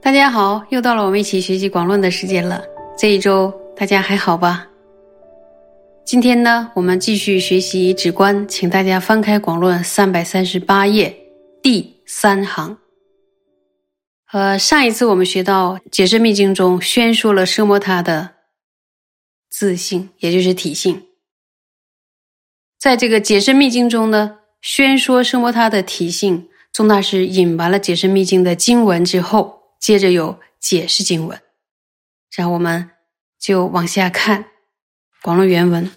大家好，又到了我们一起学习广论的时间了。这一周大家还好吧？今天呢，我们继续学习止观，请大家翻开广论三百三十八页第三行。呃，上一次我们学到《解释密经》中宣说了奢摩他的自性，也就是体性。在这个《解释密经》中呢，宣说奢摩他的体性，宗大师引完了《解释密经》的经文之后。接着有解释经文，然后我们就往下看广论原文，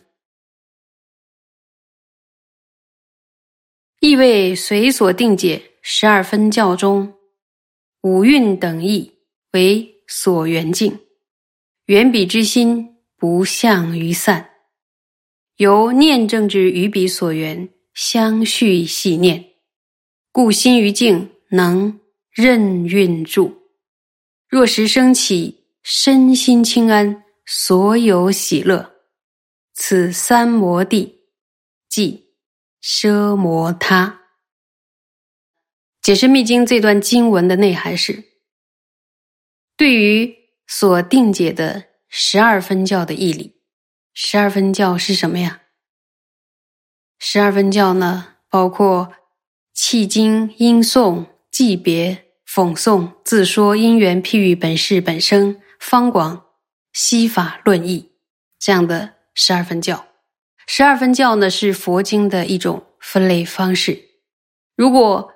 意味随所定解十二分教中五蕴等意为所缘境，缘彼之心不向于散，由念正之与彼所缘相续系念，故心于境能任运住。若时升起身心清安，所有喜乐，此三摩地即奢摩他。解释密经这段经文的内涵是：对于所定解的十二分教的义理，十二分教是什么呀？十二分教呢，包括契经、音诵、记别。讽诵、自说、因缘、譬喻、本事、本生、方广、西法、论义，这样的十二分教。十二分教呢，是佛经的一种分类方式。如果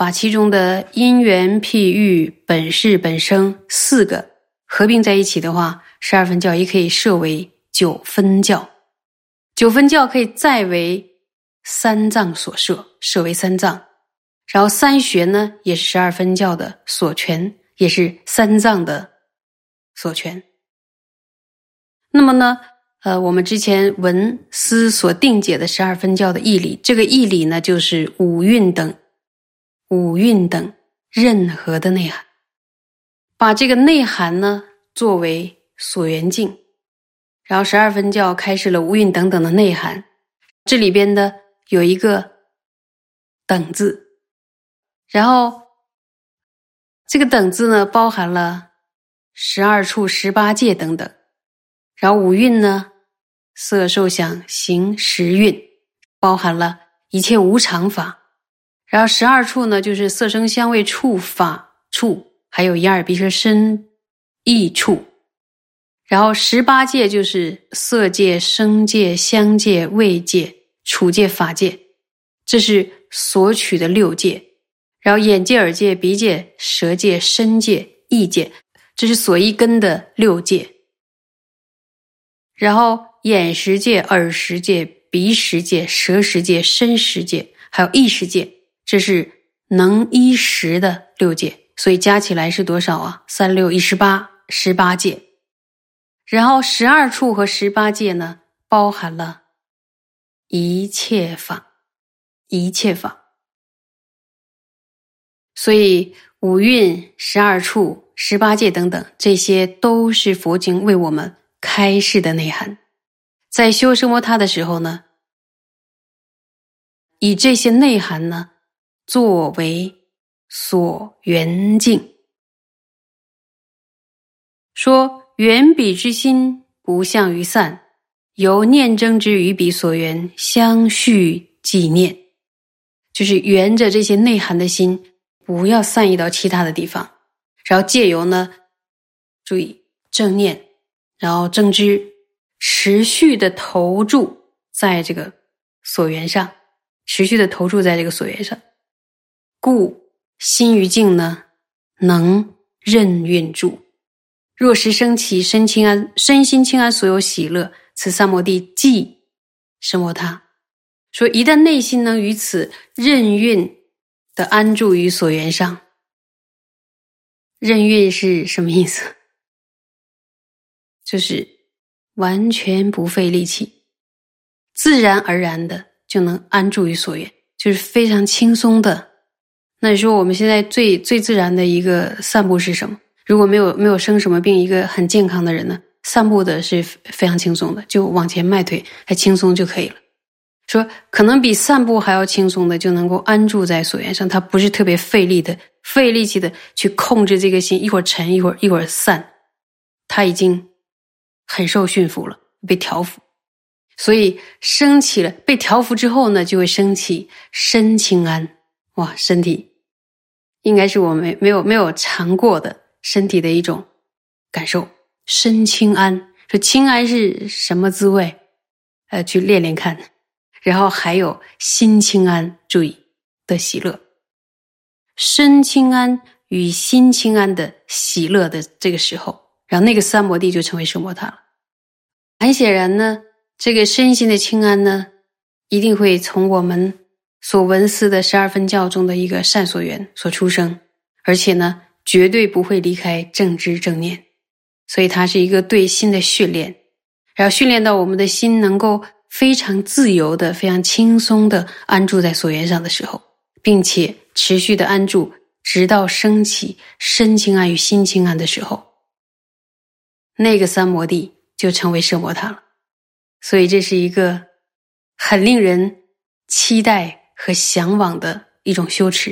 把其中的因缘、譬喻、本事、本生四个合并在一起的话，十二分教也可以设为九分教。九分教可以再为三藏所设，设为三藏。然后三学呢，也是十二分教的所权，也是三藏的所权。那么呢，呃，我们之前文思所定解的十二分教的义理，这个义理呢，就是五蕴等五蕴等任何的内涵，把这个内涵呢作为所缘境，然后十二分教开始了五蕴等等的内涵，这里边的有一个等字。然后，这个等字呢，包含了十二处、十八界等等。然后五蕴呢，色、受、想、行、识、蕴，包含了一切无常法。然后十二处呢，就是色、声、香味、触、法、处，还有眼、耳、鼻、舌、身、意处。然后十八界就是色界、声界、香界、味界、触界、法界，这是所取的六界。然后眼界、耳界、鼻界、舌界、身界、意界，这是所依根的六界。然后眼识界、耳识界、鼻识界、舌识界、身识界，还有意识界，这是能依十的六界。所以加起来是多少啊？三六一十八，十八界。然后十二处和十八界呢，包含了一切法，一切法。所以五蕴、十二处、十八界等等，这些都是佛经为我们开示的内涵。在修生摩他的时候呢，以这些内涵呢作为所缘境，说缘彼之心不向于散，由念争之与彼所缘相续纪念，就是缘着这些内涵的心。不要散逸到其他的地方，然后借由呢，注意正念，然后正知，持续的投注在这个所缘上，持续的投注在这个所缘上，故心于境呢，能任运住。若时生起身清安，身心清安，所有喜乐，此三摩地即生摩他。说一旦内心能于此任运。的安住于所缘上，任运是什么意思？就是完全不费力气，自然而然的就能安住于所缘，就是非常轻松的那你说我们现在最最自然的一个散步是什么？如果没有没有生什么病，一个很健康的人呢，散步的是非常轻松的，就往前迈腿，还轻松就可以了。说可能比散步还要轻松的，就能够安住在所缘上，他不是特别费力的、费力气的去控制这个心，一会儿沉，一会儿一会儿散，他已经很受驯服了，被调服，所以升起了被调服之后呢，就会升起身清安。哇，身体应该是我们没有没有尝过的身体的一种感受，身清安。说清安是什么滋味？呃，去练练看。然后还有心清安，注意的喜乐，身清安与心清安的喜乐的这个时候，然后那个三摩地就成为奢摩他了。很显然呢，这个身心的清安呢，一定会从我们所闻思的十二分教中的一个善所缘所出生，而且呢，绝对不会离开正知正念，所以它是一个对心的训练，然后训练到我们的心能够。非常自由的、非常轻松的安住在所缘上的时候，并且持续的安住，直到升起身清安与心清安的时候，那个三摩地就成为奢摩他了。所以这是一个很令人期待和向往的一种羞耻。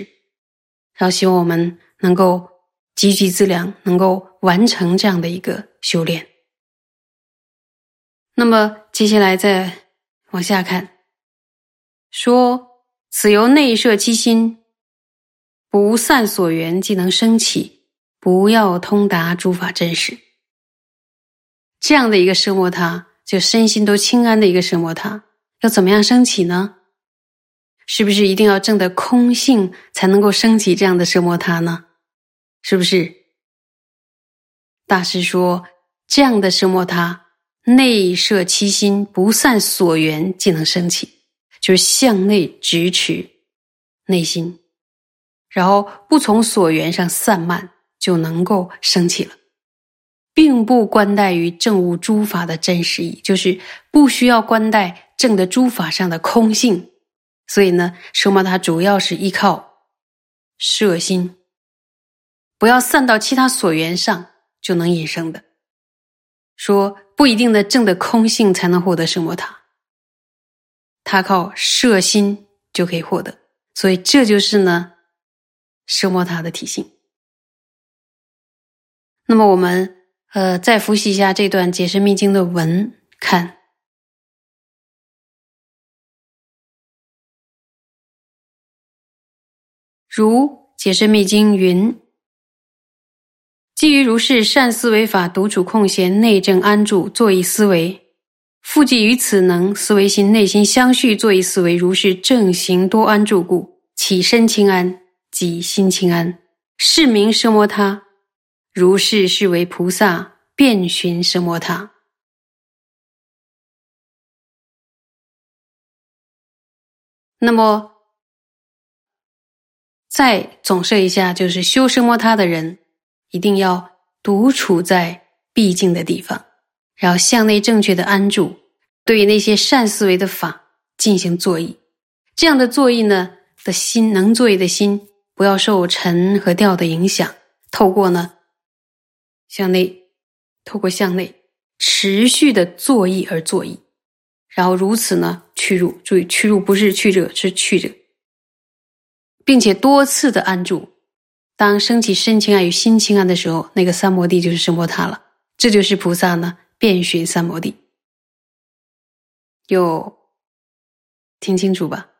然后希望我们能够积极自量，能够完成这样的一个修炼。那么接下来再。往下看，说此由内摄其心，不散所缘，即能升起，不要通达诸法真实。这样的一个奢摩他，就身心都清安的一个奢摩他，要怎么样升起呢？是不是一定要证得空性才能够升起这样的奢摩他呢？是不是？大师说，这样的奢摩他。内摄其心，不散所缘，即能升起，就是向内直取内心，然后不从所缘上散漫，就能够升起了，并不关待于正悟诸法的真实意，就是不需要关待正的诸法上的空性。所以呢，说嘛，它主要是依靠摄心，不要散到其他所缘上，就能引生的。说。不一定的正的空性才能获得圣摩塔，他靠摄心就可以获得，所以这就是呢圣摩塔的体性。那么我们呃再复习一下这段解释密经的文，看如解释密经云。基于如是善思维法，独处空闲，内正安住，作意思维。复记于此能思维心内心相续，作意思维。如是正行多安住故，起身清安，即心清安，是名奢摩他。如是是为菩萨遍寻奢摩他。那么，再总设一下，就是修奢摩他的人。一定要独处在僻静的地方，然后向内正确的安住，对那些善思维的法进行作意。这样的作意呢，的心能作意的心，不要受沉和掉的影响。透过呢向内，透过向内持续的作意而作意，然后如此呢去入。注意去入不是去者，是去者，并且多次的按住。当升起深情爱与心情爱的时候，那个三摩地就是圣摩他了。这就是菩萨呢，遍寻三摩地。有听清楚吧？